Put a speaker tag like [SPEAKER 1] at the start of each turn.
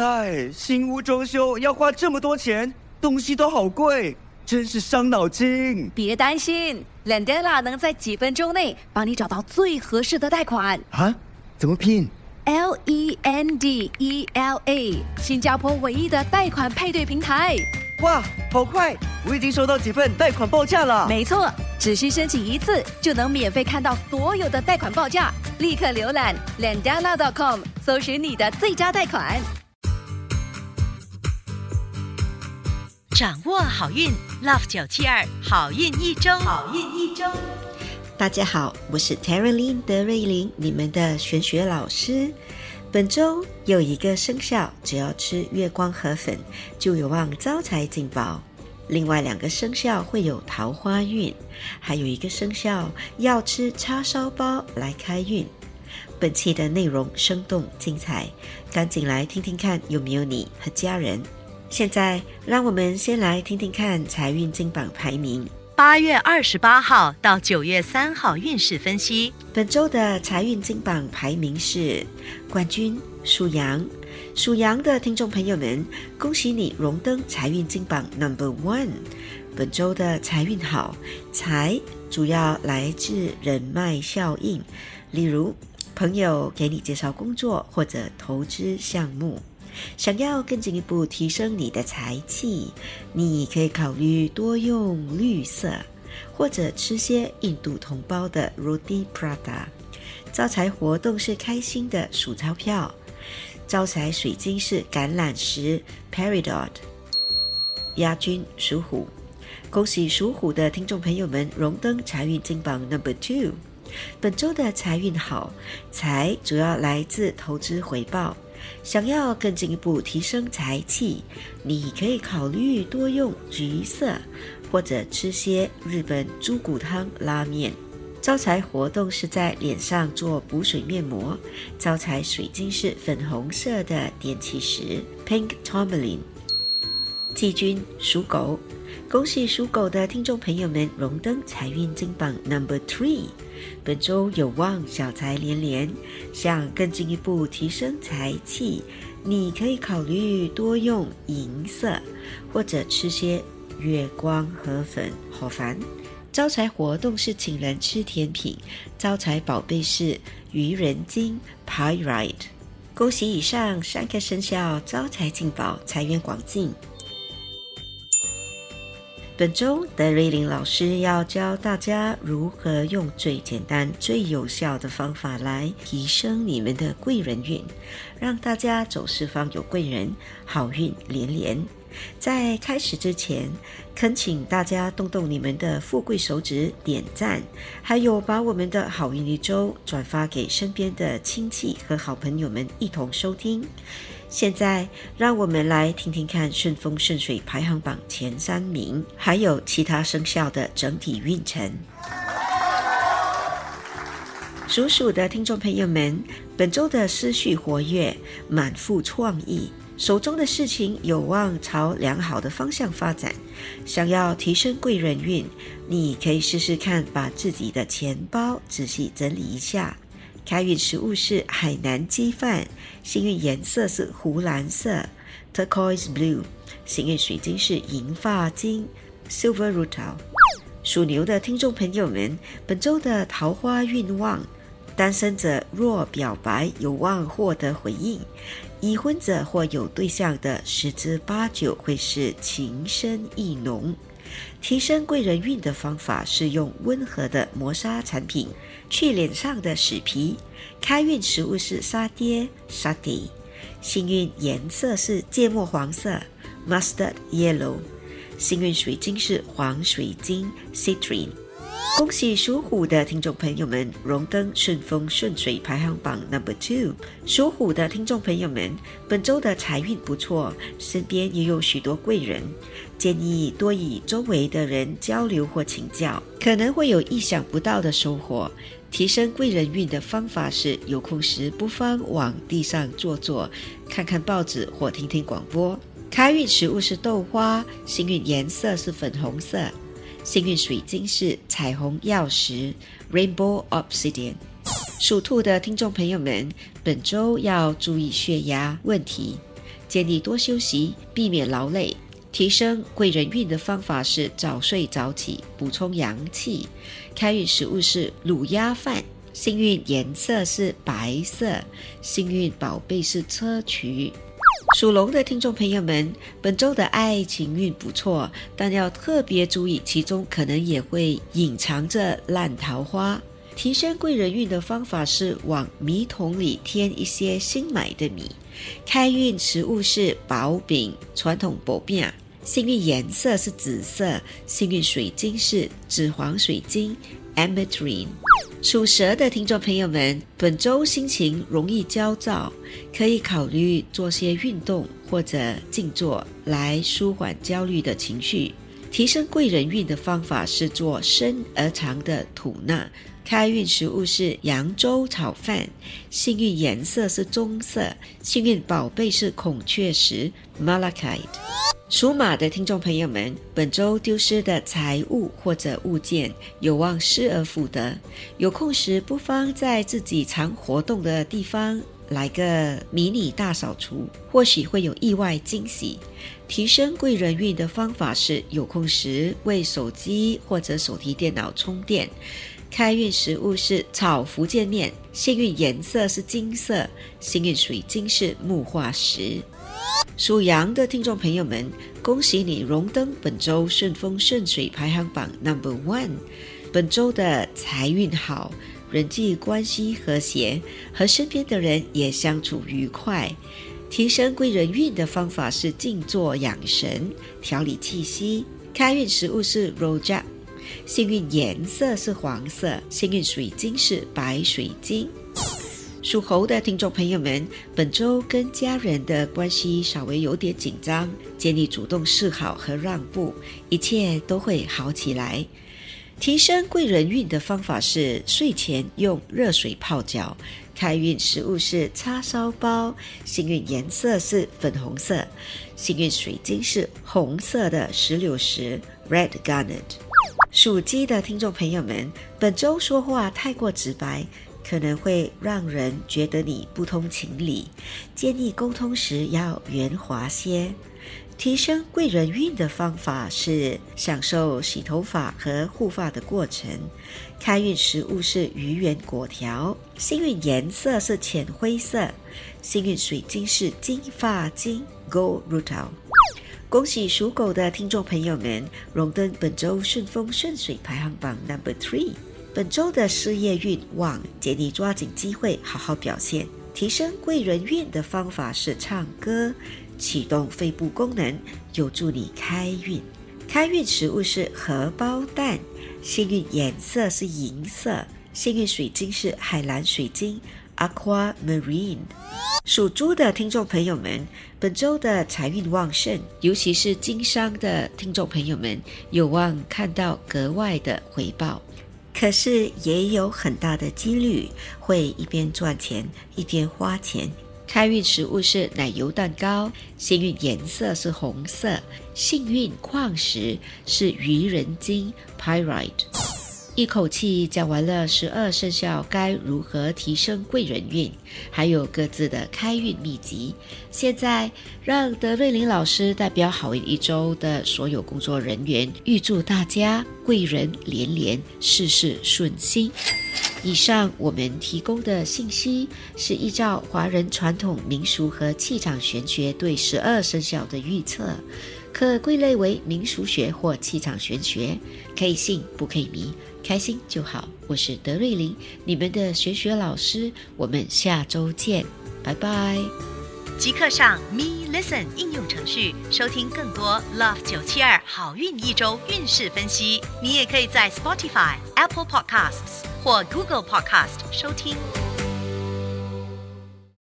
[SPEAKER 1] 唉，新屋装修要花这么多钱，东西都好贵，真是伤脑筋。
[SPEAKER 2] 别担心，Lendela 能在几分钟内帮你找到最合适的贷款。
[SPEAKER 1] 啊？怎么拼
[SPEAKER 2] ？L E N D E L A，新加坡唯一的贷款配对平台。
[SPEAKER 1] 哇，好快！我已经收到几份贷款报价了。
[SPEAKER 2] 没错，只需申请一次就能免费看到所有的贷款报价。立刻浏览 lendana.com，搜寻你的最佳贷款。
[SPEAKER 3] 掌握好运，Love 九七二好运一周，好运一周。
[SPEAKER 4] 大家好，我是 Terry Lin 德瑞琳，你们的玄学老师。本周有一个生肖，只要吃月光河粉，就有望招财进宝。另外两个生肖会有桃花运，还有一个生肖要吃叉烧包来开运。本期的内容生动精彩，赶紧来听听看有没有你和家人。现在让我们先来听听看财运金榜排名。
[SPEAKER 3] 八月二十八号到九月三号运势分析。
[SPEAKER 4] 本周的财运金榜排名是冠军属羊，属羊的听众朋友们，恭喜你荣登财运金榜 Number One。本周的财运好，财主要来自人脉效应，例如朋友给你介绍工作或者投资项目。想要更进一步提升你的财气，你可以考虑多用绿色，或者吃些印度同胞的 rotipra da。招财活动是开心的数钞票，招财水晶是橄榄石 Peridot。亚军属虎，恭喜属虎的听众朋友们荣登财运金榜 Number Two。本周的财运好，财主要来自投资回报。想要更进一步提升财气，你可以考虑多用橘色，或者吃些日本猪骨汤拉面。招财活动是在脸上做补水面膜，招财水晶是粉红色的电气石 （Pink Tourmaline）。季军属狗，恭喜属狗的听众朋友们荣登财运金榜 Number Three。本周有望小财连连，想更进一步提升财气，你可以考虑多用银色，或者吃些月光河粉好烦。招财活动是请人吃甜品，招财宝贝是愚人金 Pyrite。恭喜以上三个生肖招财进宝，财源广进。本周德瑞琳老师要教大家如何用最简单、最有效的方法来提升你们的贵人运，让大家走四方有贵人，好运连连。在开始之前，恳请大家动动你们的富贵手指点赞，还有把我们的好运一周转发给身边的亲戚和好朋友们一同收听。现在，让我们来听听看顺风顺水排行榜前三名，还有其他生肖的整体运程。属鼠的听众朋友们，本周的思绪活跃，满腹创意，手中的事情有望朝良好的方向发展。想要提升贵人运，你可以试试看，把自己的钱包仔细整理一下。开运食物是海南鸡饭，幸运颜色是湖蓝色 （turquoise blue），幸运水晶是银发晶 （silver rutil）。属牛的听众朋友们，本周的桃花运旺，单身者若表白有望获得回应，已婚者或有对象的十之八九会是情深意浓。提升贵人运的方法是用温和的磨砂产品去脸上的死皮。开运食物是沙爹沙爹，幸运颜色是芥末黄色 （mustard yellow），幸运水晶是黄水晶 （citrine）。恭喜属虎的听众朋友们荣登顺风顺水排行榜 Number Two。属虎的听众朋友们，本周的财运不错，身边也有许多贵人。建议多与周围的人交流或请教，可能会有意想不到的收获。提升贵人运的方法是，有空时不妨往地上坐坐，看看报纸或听听广播。开运食物是豆花，幸运颜色是粉红色，幸运水晶是彩虹曜石 （Rainbow Obsidian）。属兔的听众朋友们，本周要注意血压问题。建议多休息，避免劳累。提升贵人运的方法是早睡早起，补充阳气。开运食物是卤鸭饭，幸运颜色是白色，幸运宝贝是砗磲。属龙的听众朋友们，本周的爱情运不错，但要特别注意，其中可能也会隐藏着烂桃花。提升贵人运的方法是往米桶里添一些新买的米。开运食物是薄饼，传统薄饼。幸运颜色是紫色，幸运水晶是紫黄水晶 （Ametrine）。属蛇的听众朋友们，本周心情容易焦躁，可以考虑做些运动或者静坐来舒缓焦虑的情绪。提升贵人运的方法是做深而长的吐纳。开运食物是扬州炒饭，幸运颜色是棕色，幸运宝贝是孔雀石 （Malachite）。属马的听众朋友们，本周丢失的财物或者物件有望失而复得。有空时不妨在自己常活动的地方来个迷你大扫除，或许会有意外惊喜。提升贵人运的方法是有空时为手机或者手提电脑充电。开运食物是炒福建面，幸运颜色是金色，幸运水晶是木化石。属羊的听众朋友们，恭喜你荣登本周顺风顺水排行榜 Number One。本周的财运好，人际关系和谐，和身边的人也相处愉快。提升贵人运的方法是静坐养神，调理气息。开运食物是 roja 幸运颜色是黄色，幸运水晶是白水晶。属猴的听众朋友们，本周跟家人的关系稍微有点紧张，建议主动示好和让步，一切都会好起来。提升贵人运的方法是睡前用热水泡脚。开运食物是叉烧包，幸运颜色是粉红色，幸运水晶是红色的石榴石 （Red Garnet）。属鸡的听众朋友们，本周说话太过直白。可能会让人觉得你不通情理，建议沟通时要圆滑些。提升贵人运的方法是享受洗头发和护发的过程。开运食物是鱼圆果条，幸运颜色是浅灰色，幸运水晶是金发晶 （Gold Rutil）。恭喜属狗的听众朋友们荣登本周顺风顺水排行榜 Number Three。本周的事业运旺，建议抓紧机会好好表现。提升贵人运的方法是唱歌，启动肺部功能，有助你开运。开运食物是荷包蛋，幸运颜色是银色，幸运水晶是海蓝水晶 （Aqua Marine）。属猪的听众朋友们，本周的财运旺盛，尤其是经商的听众朋友们，有望看到格外的回报。可是也有很大的几率会一边赚钱一边花钱。开运食物是奶油蛋糕，幸运颜色是红色，幸运矿石是愚人金 （Pyrite）。一口气讲完了十二生肖该如何提升贵人运，还有各自的开运秘籍。现在让德瑞林老师代表好运一周的所有工作人员，预祝大家贵人连连，事事顺心。以上我们提供的信息是依照华人传统民俗和气场玄学对十二生肖的预测。可归类为民俗学或气场玄学，可以信不可以迷，开心就好。我是德瑞琳，你们的玄学老师，我们下周见，拜拜。
[SPEAKER 3] 即刻上 Me Listen 应用程序收听更多 Love 九七二好运一周运势分析。你也可以在 Spotify、Apple Podcasts 或 Google Podcast 收听。